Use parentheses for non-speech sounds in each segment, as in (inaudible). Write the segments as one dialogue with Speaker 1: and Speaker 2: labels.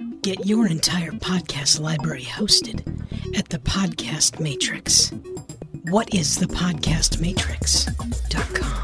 Speaker 1: Get your entire podcast library hosted at the Podcast Matrix. What is the Podcast Matrix.com?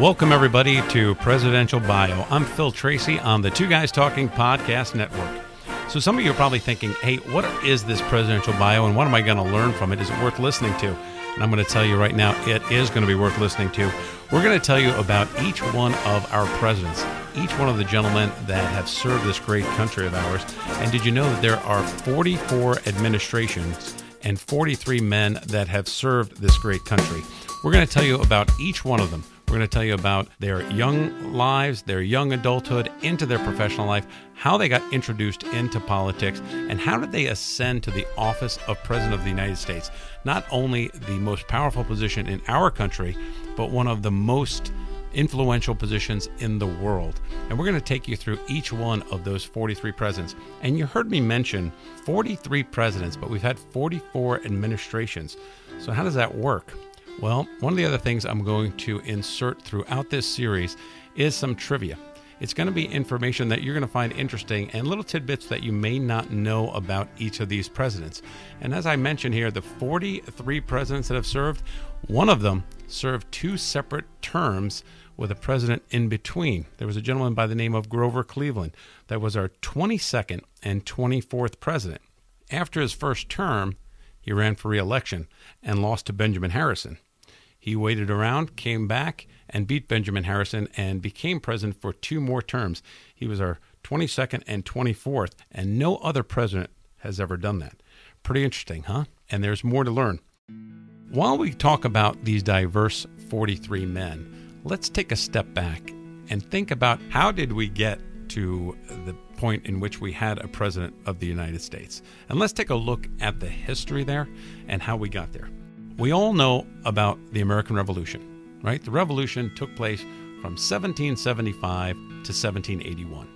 Speaker 2: Welcome, everybody, to Presidential Bio. I'm Phil Tracy on the Two Guys Talking Podcast Network. So, some of you are probably thinking, hey, what is this presidential bio and what am I going to learn from it? Is it worth listening to? And I'm going to tell you right now, it is going to be worth listening to. We're going to tell you about each one of our presidents, each one of the gentlemen that have served this great country of ours. And did you know that there are 44 administrations and 43 men that have served this great country? We're going to tell you about each one of them. We're going to tell you about their young lives, their young adulthood, into their professional life, how they got introduced into politics, and how did they ascend to the office of President of the United States. Not only the most powerful position in our country, but one of the most influential positions in the world. And we're going to take you through each one of those 43 presidents. And you heard me mention 43 presidents, but we've had 44 administrations. So, how does that work? Well, one of the other things I'm going to insert throughout this series is some trivia. It's going to be information that you're going to find interesting and little tidbits that you may not know about each of these presidents. And as I mentioned here, the 43 presidents that have served, one of them served two separate terms with a president in between. There was a gentleman by the name of Grover Cleveland that was our 22nd and 24th president. After his first term, he ran for reelection and lost to Benjamin Harrison. He waited around, came back, and beat Benjamin Harrison and became president for two more terms. He was our 22nd and 24th, and no other president has ever done that. Pretty interesting, huh? And there's more to learn. While we talk about these diverse 43 men, let's take a step back and think about how did we get to the point in which we had a president of the United States. And let's take a look at the history there and how we got there we all know about the American Revolution, right? The Revolution took place from 1775 to 1781.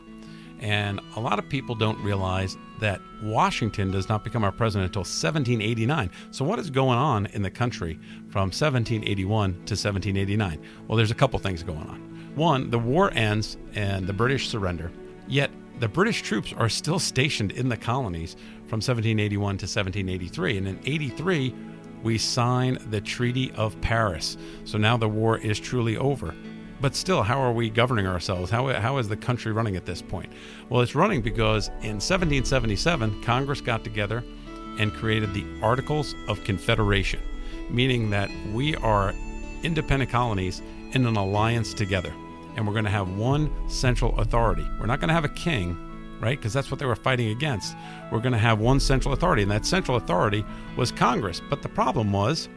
Speaker 2: And a lot of people don't realize that Washington does not become our president until 1789. So, what is going on in the country from 1781 to 1789? Well, there's a couple things going on. One, the war ends and the British surrender, yet the British troops are still stationed in the colonies from 1781 to 1783. And in 83, we sign the Treaty of Paris. So now the war is truly over. But still, how are we governing ourselves? How, how is the country running at this point? Well, it's running because in 1777, Congress got together and created the Articles of Confederation, meaning that we are independent colonies in an alliance together. And we're going to have one central authority. We're not going to have a king, right? Because that's what they were fighting against. We're going to have one central authority, and that central authority was Congress. But the problem was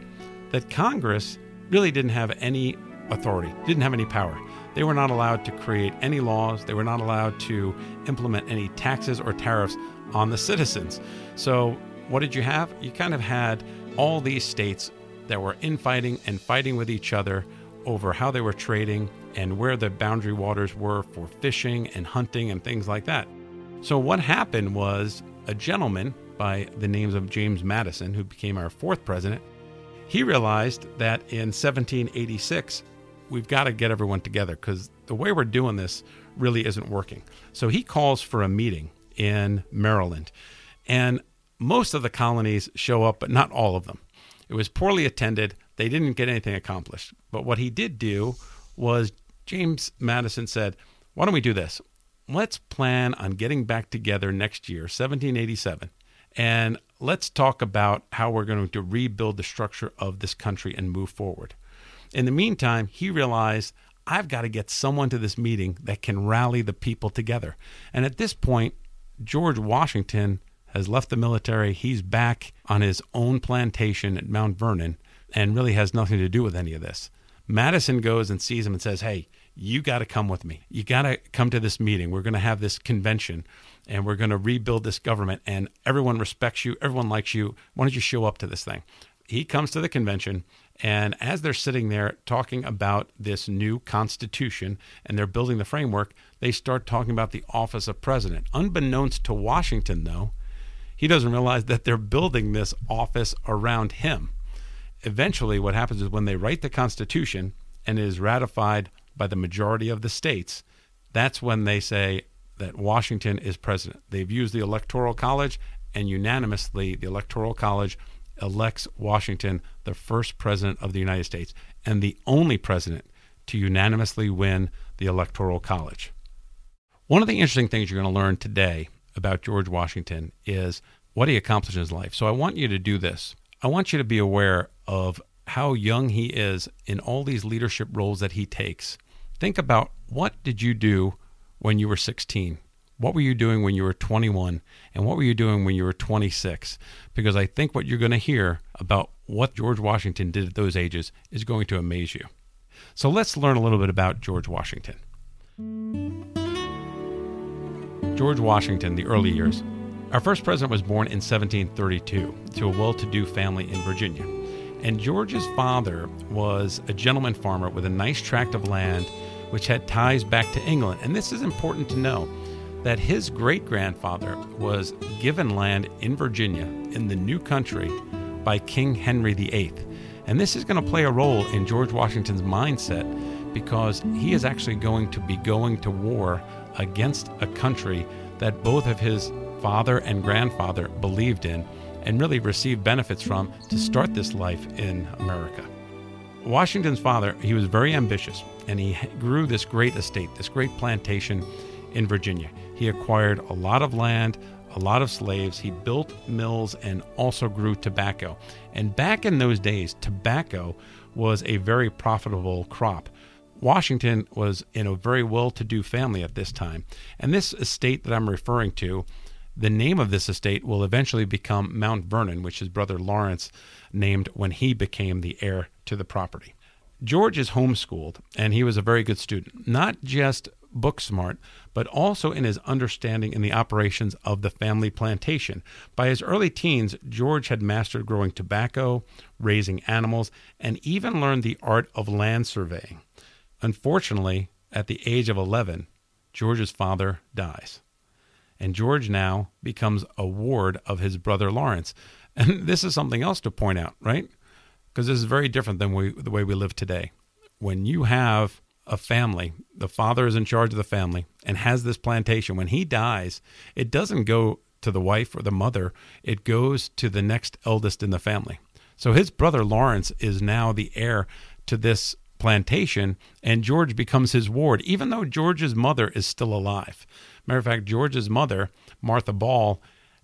Speaker 2: that Congress really didn't have any authority, didn't have any power. They were not allowed to create any laws, they were not allowed to implement any taxes or tariffs on the citizens. So, what did you have? You kind of had all these states that were infighting and fighting with each other over how they were trading and where the boundary waters were for fishing and hunting and things like that. So, what happened was a gentleman by the names of James Madison, who became our fourth president, he realized that in 1786, we've got to get everyone together because the way we're doing this really isn't working. So he calls for a meeting in Maryland, and most of the colonies show up, but not all of them. It was poorly attended. They didn't get anything accomplished. But what he did do was James Madison said, Why don't we do this? Let's plan on getting back together next year, 1787, and let's talk about how we're going to rebuild the structure of this country and move forward. In the meantime, he realized I've got to get someone to this meeting that can rally the people together. And at this point, George Washington has left the military. He's back on his own plantation at Mount Vernon and really has nothing to do with any of this. Madison goes and sees him and says, Hey, you got to come with me. You got to come to this meeting. We're going to have this convention and we're going to rebuild this government and everyone respects you. Everyone likes you. Why don't you show up to this thing? He comes to the convention And as they're sitting there talking about this new constitution and they're building the framework, they start talking about the office of president. Unbeknownst to Washington, though, he doesn't realize that they're building this office around him. Eventually, what happens is when they write the Constitution and it is ratified by the majority of the states, that's when they say that Washington is president. They've used the Electoral College, and unanimously, the Electoral College elects Washington the first president of the United States and the only president to unanimously win the Electoral College. One of the interesting things you're going to learn today about George Washington is what he accomplished in his life. So I want you to do this. I want you to be aware of how young he is in all these leadership roles that he takes. Think about what did you do when you were 16? What were you doing when you were 21? And what were you doing when you were 26? Because I think what you're going to hear about what George Washington did at those ages is going to amaze you. So let's learn a little bit about George Washington. George Washington, the early years. Our first president was born in 1732 to a well to do family in Virginia. And George's father was a gentleman farmer with a nice tract of land which had ties back to England. And this is important to know that his great grandfather was given land in Virginia in the new country by King Henry VIII. And this is going to play a role in George Washington's mindset because he is actually going to be going to war against a country that both of his father and grandfather believed in and really received benefits from to start this life in America. Washington's father, he was very ambitious and he grew this great estate, this great plantation in Virginia. He acquired a lot of land, a lot of slaves. He built mills and also grew tobacco. And back in those days, tobacco was a very profitable crop. Washington was in a very well to do family at this time. And this estate that I'm referring to, the name of this estate will eventually become Mount Vernon, which his brother Lawrence named when he became the heir to the property. George is homeschooled, and he was a very good student, not just book smart, but also in his understanding in the operations of the family plantation. By his early teens, George had mastered growing tobacco, raising animals, and even learned the art of land surveying. Unfortunately, at the age of 11, George's father dies. And George now becomes a ward of his brother Lawrence. (laughs) And this is something else to point out, right? Because this is very different than we, the way we live today. When you have a family, the father is in charge of the family and has this plantation, when he dies, it doesn't go to the wife or the mother, it goes to the next eldest in the family. So his brother Lawrence is now the heir to this plantation, and George becomes his ward, even though George's mother is still alive. Matter of fact, George's mother, Martha Ball,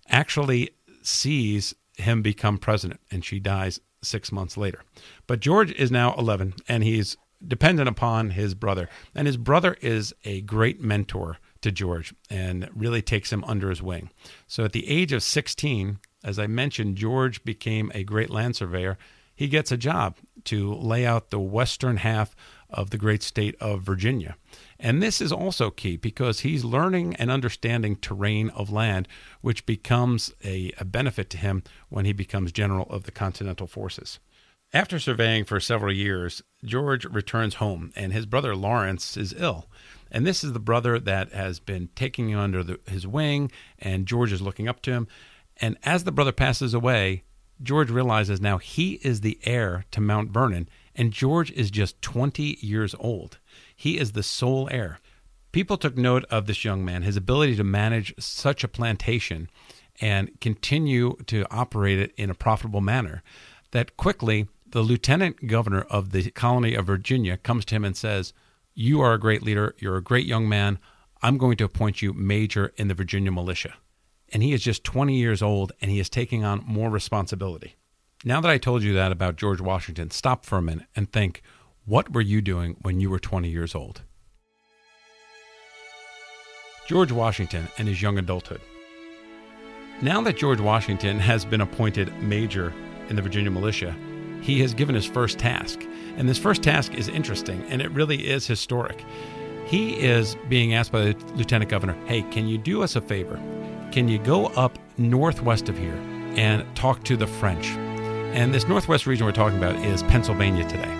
Speaker 2: actually sees him become president, and she dies six months later. But George is now 11, and he's dependent upon his brother. And his brother is a great mentor to George and really takes him under his wing. So at the age of 16, as I mentioned, George became a great land surveyor. He gets a job to lay out the western half of the great state of Virginia. And this is also key because he's learning and understanding terrain of land, which becomes a, a, benefit to him when he becomes general of the Continental Forces. After surveying for several years, George returns home, and his brother Lawrence is ill. And this is the brother that has been taking him under the, his wing, and George is looking up to him. And as the brother passes away, George realizes now he is the heir to Mount Vernon, and George is just 20 years old. He is the sole heir. People took note of this young man, his ability to manage such a plantation and continue to operate it in a profitable manner, that quickly the lieutenant governor of the colony of Virginia comes to him and says, You are a great leader. You're a great young man. I'm going to appoint you major in the Virginia militia. And he is just 20 years old and he is taking on more responsibility. Now that I told you that about George Washington, stop for a minute and think what were you doing when you were 20 years old? George Washington and his young adulthood. Now that George Washington has been appointed major in the Virginia militia, he has given his first task. And this first task is interesting and it really is historic. He is being asked by the lieutenant governor, hey, can you do us a favor? Can you go up northwest of here and talk to the French? And this northwest region we're talking about is Pennsylvania today.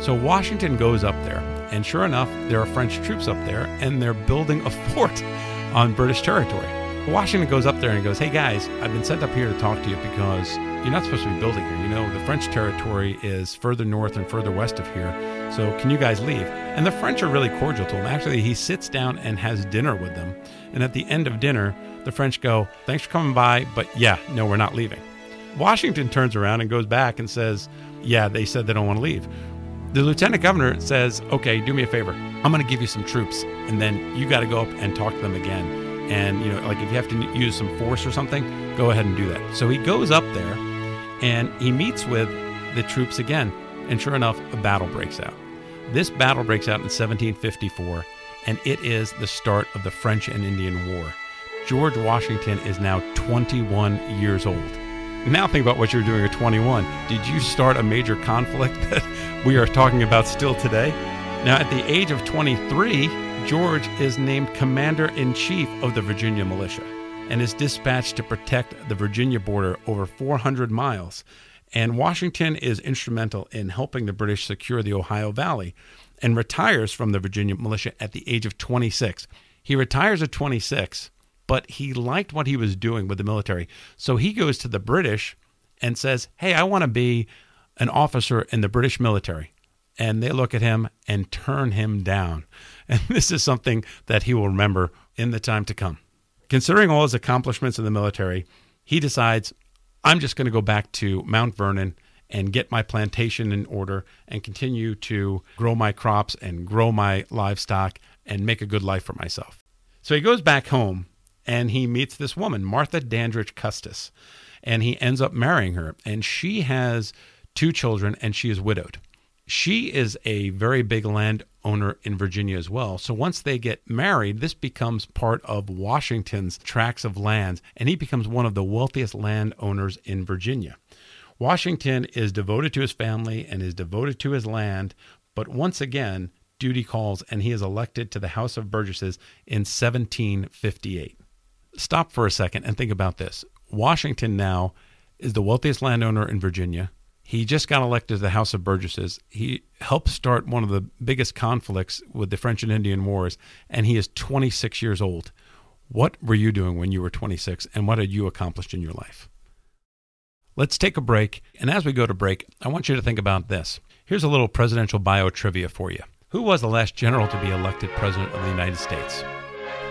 Speaker 2: So Washington goes up there, and sure enough, there are French troops up there, and they're building a (laughs) fort on British territory. Washington goes up there and goes, Hey guys, I've been sent up here to talk to you because you're not supposed to be building here. You know, the French territory is further north and further west of here. So can you guys leave? And the French are really cordial to him. Actually, he sits down and has dinner with them. And at the end of dinner, the French go, Thanks for coming by, but yeah, no, we're not leaving. Washington turns around and goes back and says, Yeah, they said they don't want to leave. The lieutenant governor says, Okay, do me a favor. I'm going to give you some troops, and then you got to go up and talk to them again. And, you know, like if you have to use some force or something, go ahead and do that. So he goes up there and he meets with the troops again. And sure enough, a battle breaks out. This battle breaks out in 1754, and it is the start of the French and Indian War. George Washington is now 21 years old. Now think about what you're doing at 21. Did you start a major conflict (laughs) that we are talking about still today? Now, at the age of 23, George is named Commander in Chief of the Virginia Militia and is dispatched to protect the Virginia border over 400 miles. And Washington is instrumental in helping the British secure the Ohio Valley and retires from the Virginia militia at the age of 26. He retires at 26, but he liked what he was doing with the military. So he goes to the British and says, Hey, I want to be an officer in the British military. And they look at him and turn him down. (laughs) And this is something that he will remember in the time to come. Considering all his accomplishments in the military, he decides, I'm just going to go back to Mount Vernon and get my plantation in order and continue to grow my crops and grow my livestock and make a good life for myself. So he goes back home and he meets this woman, Martha Dandridge Custis, and he ends up marrying her. And she has two children and she is widowed. She is a very big landowner in Virginia as well. So once they get married, this becomes part of Washington's tracts of lands, and he becomes one of the wealthiest landowners in Virginia. Washington is devoted to his family and is devoted to his land, but once again, duty calls, and he is elected to the House of Burgesses in 1758. Stop for a second and think about this. Washington now is the wealthiest landowner in Virginia. He just got elected to the House of Burgesses. He helped start one of the biggest conflicts with the French and Indian Wars, and he is 26 years old. What were you doing when you were 26, and what had you accomplished in your life? Let's take a break, and as we go to break, I want you to think about this. Here's a little presidential bio trivia for you. Who was the last general to be elected president of the United States?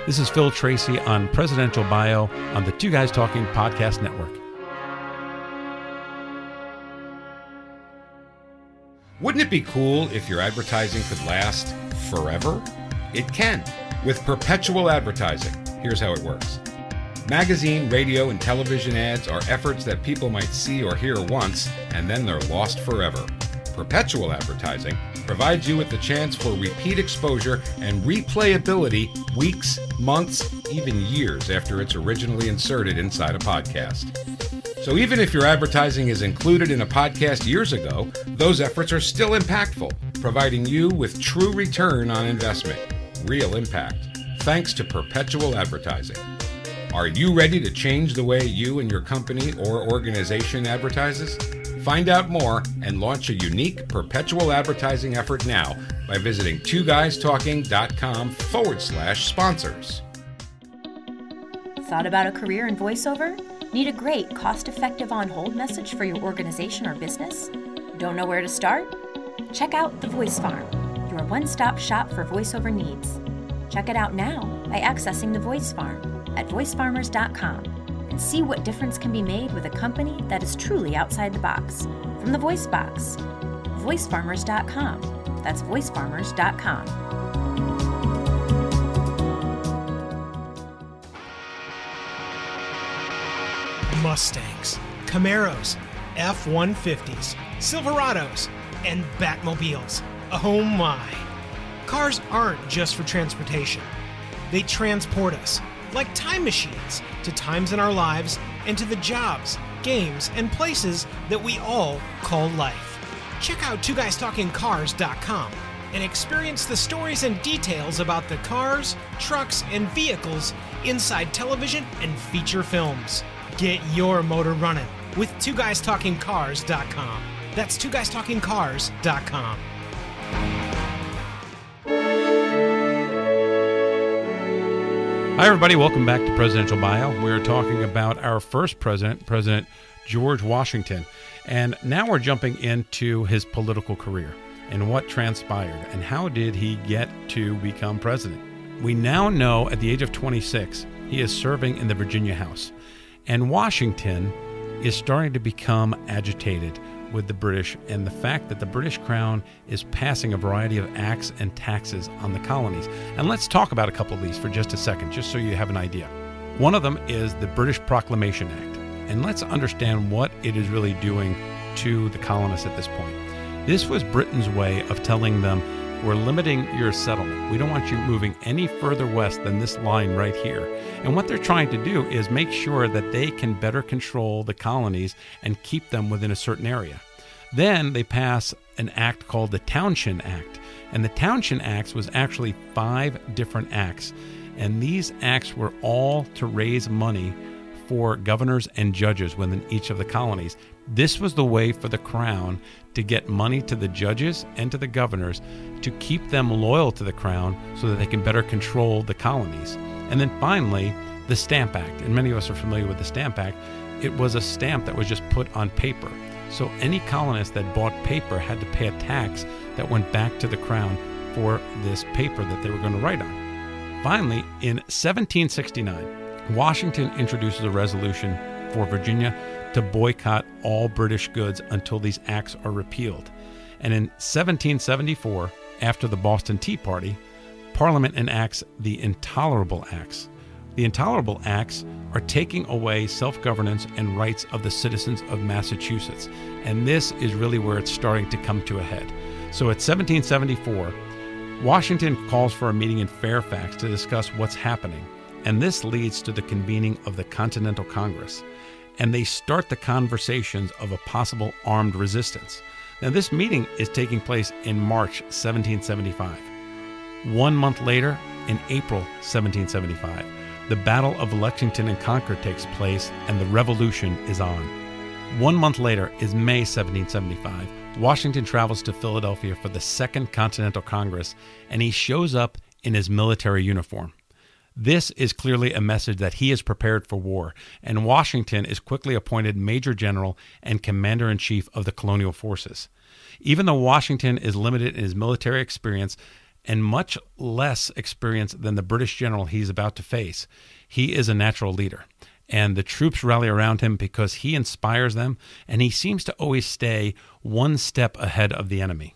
Speaker 2: This is Phil Tracy on Presidential Bio on the Two Guys Talking Podcast Network.
Speaker 3: Wouldn't it be cool if your advertising could last forever? It can with perpetual advertising. Here's how it works magazine, radio, and television ads are efforts that people might see or hear once, and then they're lost forever. Perpetual advertising provides you with the chance for repeat exposure and replayability weeks, months, even years after it's originally inserted inside a podcast. So even if your advertising is included in a podcast years ago, those efforts are still impactful, providing you with true return on investment, real impact, thanks to perpetual advertising. Are you ready to change the way you and your company or organization advertises? Find out more and launch a unique perpetual advertising effort now by visiting twoguystalking.com forward slash sponsors.
Speaker 4: Thought about a career in voiceover? Need a great, cost effective on hold message for your organization or business? Don't know where to start? Check out The Voice Farm, your one stop shop for voiceover needs. Check it out now by accessing The Voice Farm at voicefarmers.com and see what difference can be made with a company that is truly outside the box. From the Voice Box, voicefarmers.com. That's voicefarmers.com.
Speaker 5: Mustangs, Camaros, F 150s, Silverados, and Batmobiles. Oh my. Cars aren't just for transportation, they transport us, like time machines, to times in our lives and to the jobs, games, and places that we all call life. Check out Two Guys Talking twoguystalkingcars.com and experience the stories and details about the cars, trucks, and vehicles inside television and feature films. Get your motor running with Two Guys Talking twoguystalkingcars.com. That's Two Guys Talking twoguystalkingcars.com.
Speaker 2: Hi, everybody. Welcome back to Presidential Bio. We're talking about our first president, President George Washington. And now we're jumping into his political career and what transpired and how did he get to become president. We now know at the age of 26, he is serving in the Virginia House. And Washington is starting to become agitated with the British and the fact that the British Crown is passing a variety of acts and taxes on the colonies. And let's talk about a couple of these for just a second, just so you have an idea. One of them is the British Proclamation Act. And let's understand what it is really doing to the colonists at this point. This was Britain's way of telling them, we're limiting your settlement. We don't want you moving any further west than this line right here. And what they're trying to do is make sure that they can better control the colonies and keep them within a certain area. Then they pass an act called the Townshend Act. And the Townshend Acts was actually five different acts. And these acts were all to raise money for governors and judges within each of the colonies. This was the way for the crown to get money to the judges and to the governors to keep them loyal to the crown so that they can better control the colonies. And then finally, the Stamp Act. And many of us are familiar with the Stamp Act. It was a stamp that was just put on paper. So any colonist that bought paper had to pay a tax that went back to the crown for this paper that they were going to write on. Finally, in 1769, Washington introduces a resolution for Virginia to boycott all British goods until these acts are repealed. And in 1774, after the Boston Tea Party, Parliament enacts the Intolerable Acts. The Intolerable Acts are taking away self governance and rights of the citizens of Massachusetts. And this is really where it's starting to come to a head. So at 1774, Washington calls for a meeting in Fairfax to discuss what's happening. And this leads to the convening of the Continental Congress. And they start the conversations of a possible armed resistance. Now, this meeting is taking place in March 1775. One month later, in April 1775, the Battle of Lexington and Concord takes place and the revolution is on. One month later is May 1775. Washington travels to Philadelphia for the Second Continental Congress and he shows up in his military uniform. This is clearly a message that he is prepared for war, and Washington is quickly appointed Major General and Commander in Chief of the colonial forces. Even though Washington is limited in his military experience and much less experience than the British general he's about to face, he is a natural leader. And the troops rally around him because he inspires them, and he seems to always stay one step ahead of the enemy.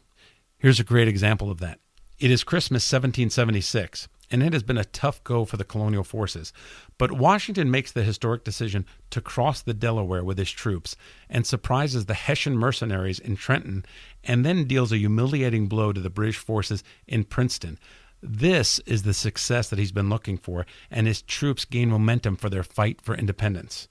Speaker 2: Here's a great example of that. It is Christmas 1776 and it has been a tough go for the colonial forces. But Washington makes the historic decision to cross the Delaware with his troops and surprises the Hessian mercenaries in Trenton and then deals a humiliating blow to the British forces in Princeton. This is the success that he's been looking for, and his troops gain momentum for their fight for independence.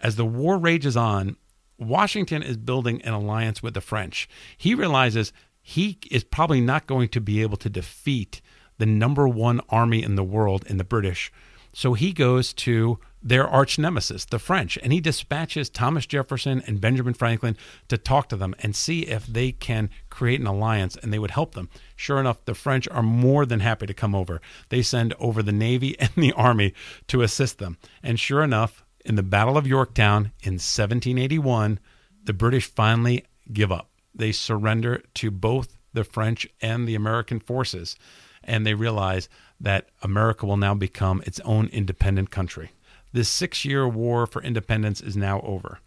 Speaker 2: As the war rages on, Washington is building an alliance with the French. He realizes he is probably not going to be able to defeat the number one army in the world in the British. So he goes to their arch nemesis, the French, and he dispatches Thomas Jefferson and Benjamin Franklin to talk to them and see if they can create an alliance and they would help them. Sure enough, the French are more than happy to come over. They send over the Navy (laughs) and the Army to assist them. And sure enough, in the Battle of Yorktown in 1781, the British finally give up. They surrender to both the French and the American forces and they realize that America will now become its own independent country. This six year war for independence is now over.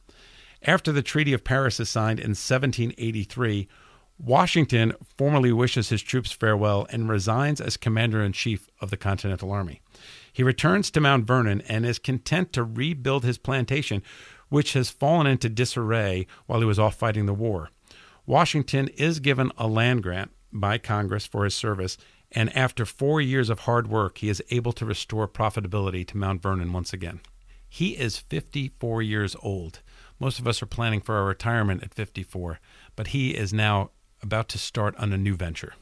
Speaker 2: After the Treaty of Paris is signed in 1783, Washington formally wishes his troops farewell and resigns as commander in chief of the Continental Army. He returns to Mount Vernon and is content to rebuild his plantation, which has fallen into disarray while he was off fighting the war. Washington is given a land grant by Congress for his service and after four years of hard work, he is able to restore profitability to Mount Vernon once again. He is 54 years old. Most of us are planning for our retirement at 54, but he is now about to start on a new venture.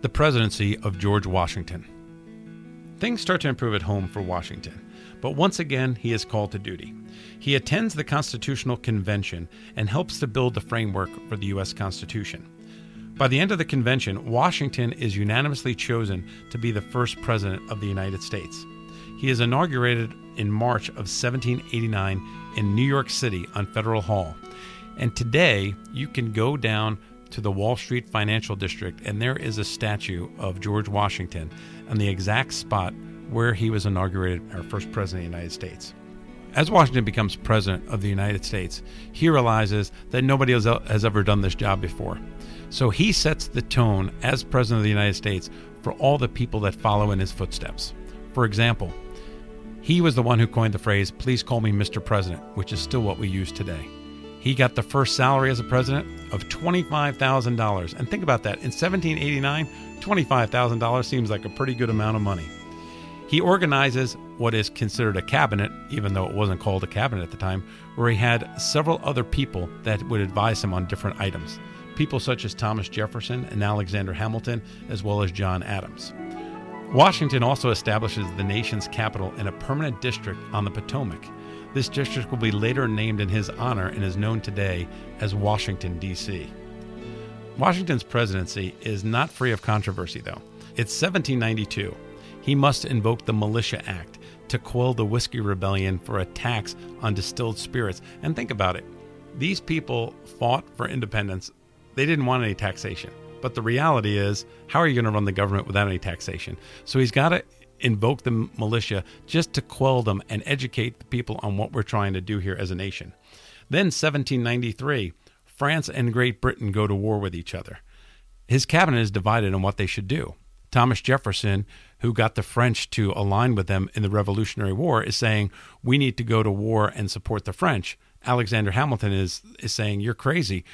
Speaker 2: The presidency of George Washington. Things start to improve at home for Washington, but once again he is called to duty. He attends the Constitutional Convention and helps to build the framework for the U.S. Constitution. By the end of the convention, Washington is unanimously chosen to be the first president of the United States. He is inaugurated in March of 1789 in New York City on Federal Hall. And today, you can go down to the Wall Street Financial District, and there is a statue of George Washington on the exact spot where he was inaugurated our first president of the United States. As Washington becomes president of the United States, he realizes that nobody else has ever done this job before. So he sets the tone as president of the United States for all the people that follow in his footsteps. For example, he was the one who coined the phrase, please call me Mr. President, which is still what we use today. He got the first salary as a president of $25,000. And think about that. In 1789, $25,000 seems like a pretty good amount of money. He organizes what is considered a cabinet, even though it wasn't called a cabinet at the time, where he had several other people that would advise him on different items. People such as Thomas Jefferson and Alexander Hamilton, as well as John Adams. Washington also establishes the nation's capital in a permanent district on the Potomac. This district will be later named in his honor and is known today as Washington, D.C. Washington's presidency is not free of controversy, though. It's 1792. He must invoke the Militia Act to quell the Whiskey Rebellion for a tax on distilled spirits. And think about it these people fought for independence, they didn't want any taxation. But the reality is, how are you going to run the government without any taxation? So he's got to invoke the militia just to quell them and educate the people on what we're trying to do here as a nation. Then 1793, France and Great Britain go to war with each other. His cabinet is divided on what they should do. Thomas Jefferson, who got the French to align with them in the Revolutionary War, is saying we need to go to war and support the French. Alexander Hamilton is is saying you're crazy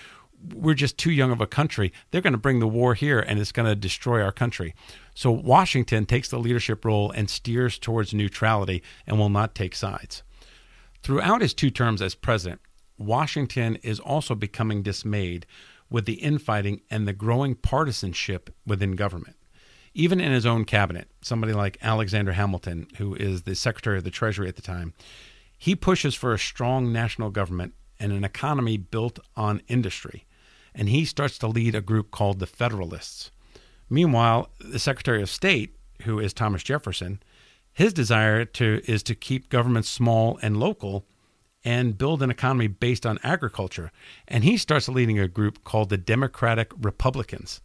Speaker 2: we're just too young of a country. They're going to bring the war here and it's going to destroy our country. So Washington takes the leadership role and steers towards neutrality and will not take sides. Throughout his two terms as president, Washington is also becoming dismayed with the infighting and the growing partisanship within government. Even in his own cabinet, somebody like Alexander Hamilton, who is the Secretary of the Treasury at the time, he pushes for a strong national government and an economy built on industry and he starts to lead a group called the Federalists. Meanwhile, the Secretary of State, who is Thomas Jefferson, his desire to is to keep government small and local and build an economy based on agriculture. And he starts leading a group called the Democratic Republicans.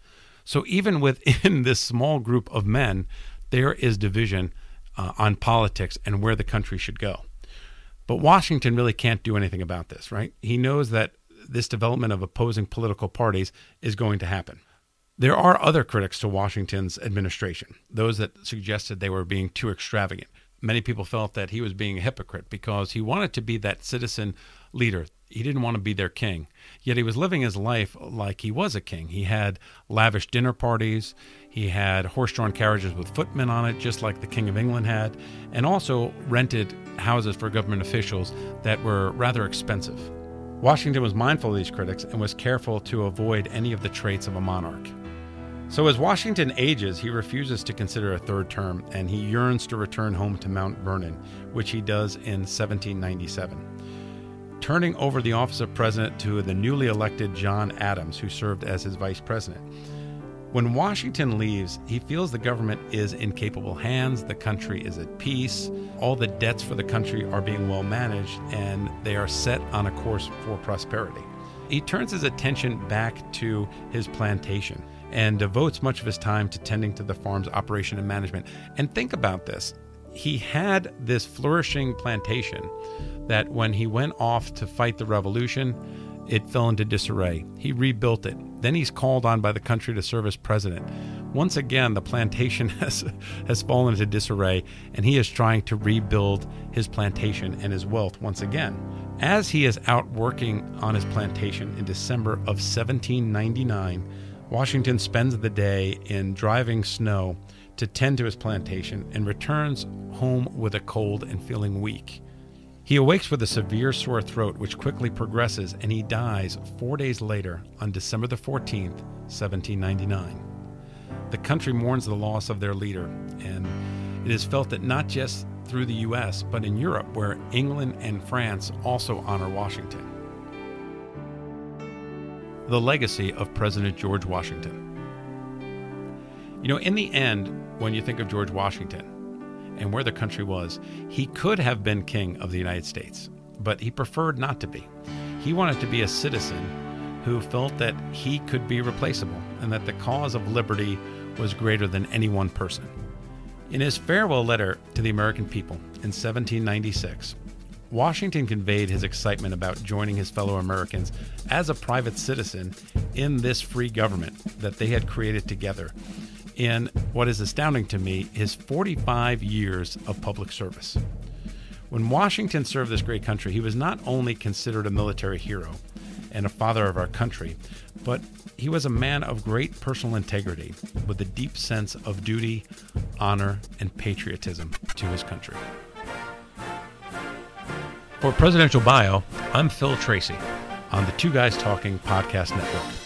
Speaker 2: So even within (laughs) this small group of men, there is division uh, on politics and where the country should go. But Washington really can't do anything about this, right? He knows that this development of opposing political parties is going to happen. There are other critics to Washington's administration, those that suggested they were being too extravagant. Many people felt that he was being a hypocrite because he wanted to be that citizen leader. He didn't want to be their king. Yet he was living his life like he was a king. He had lavish dinner parties, he had horse drawn carriages with footmen on it, just like the King of England had, and also rented houses for government officials that were rather expensive. Washington was mindful of these critics and was careful to avoid any of the traits of a monarch. So, as Washington ages, he refuses to consider a third term and he yearns to return home to Mount Vernon, which he does in 1797, turning over the office of president to the newly elected John Adams, who served as his vice president. When Washington leaves, he feels the government is in capable hands, the country is at peace, all the debts for the country are being well managed, and they are set on a course for prosperity. He turns his attention back to his plantation and devotes much of his time to tending to the farm's operation and management. And think about this he had this flourishing plantation that when he went off to fight the revolution, it fell into disarray. He rebuilt it. Then he's called on by the country to serve as president. Once again, the plantation (laughs) has, has fallen into disarray, and he is trying to rebuild his plantation and his wealth once again. As he is out working on his plantation in December of 1799, Washington spends the day in driving snow to tend to his plantation and returns home with a cold and feeling weak. He awakes with a severe sore throat, which quickly progresses, and he dies four days later on December the 14th, 1799. The country mourns the loss of their leader, and It is felt that not just through the U.S., but in Europe, where England and France also honor Washington. The legacy of President George Washington. You know, in the end, when you think of George Washington and where the country was, he could have been king of the United States, but he preferred not to be. He wanted to be a citizen who felt that he could be replaceable and that the cause of liberty was greater than any one person. In his farewell letter to the American people in 1796, Washington conveyed his excitement about joining his fellow Americans as a private citizen in this free government that they had created together in what is astounding to me his 45 years of public service. When Washington served this great country, he was not only considered a military hero and a father of our country, but he was a man of great personal integrity with a deep sense of duty, honor, and patriotism to his country. For Presidential Bio, I'm Phil Tracy on the Two Guys Talking Podcast Network.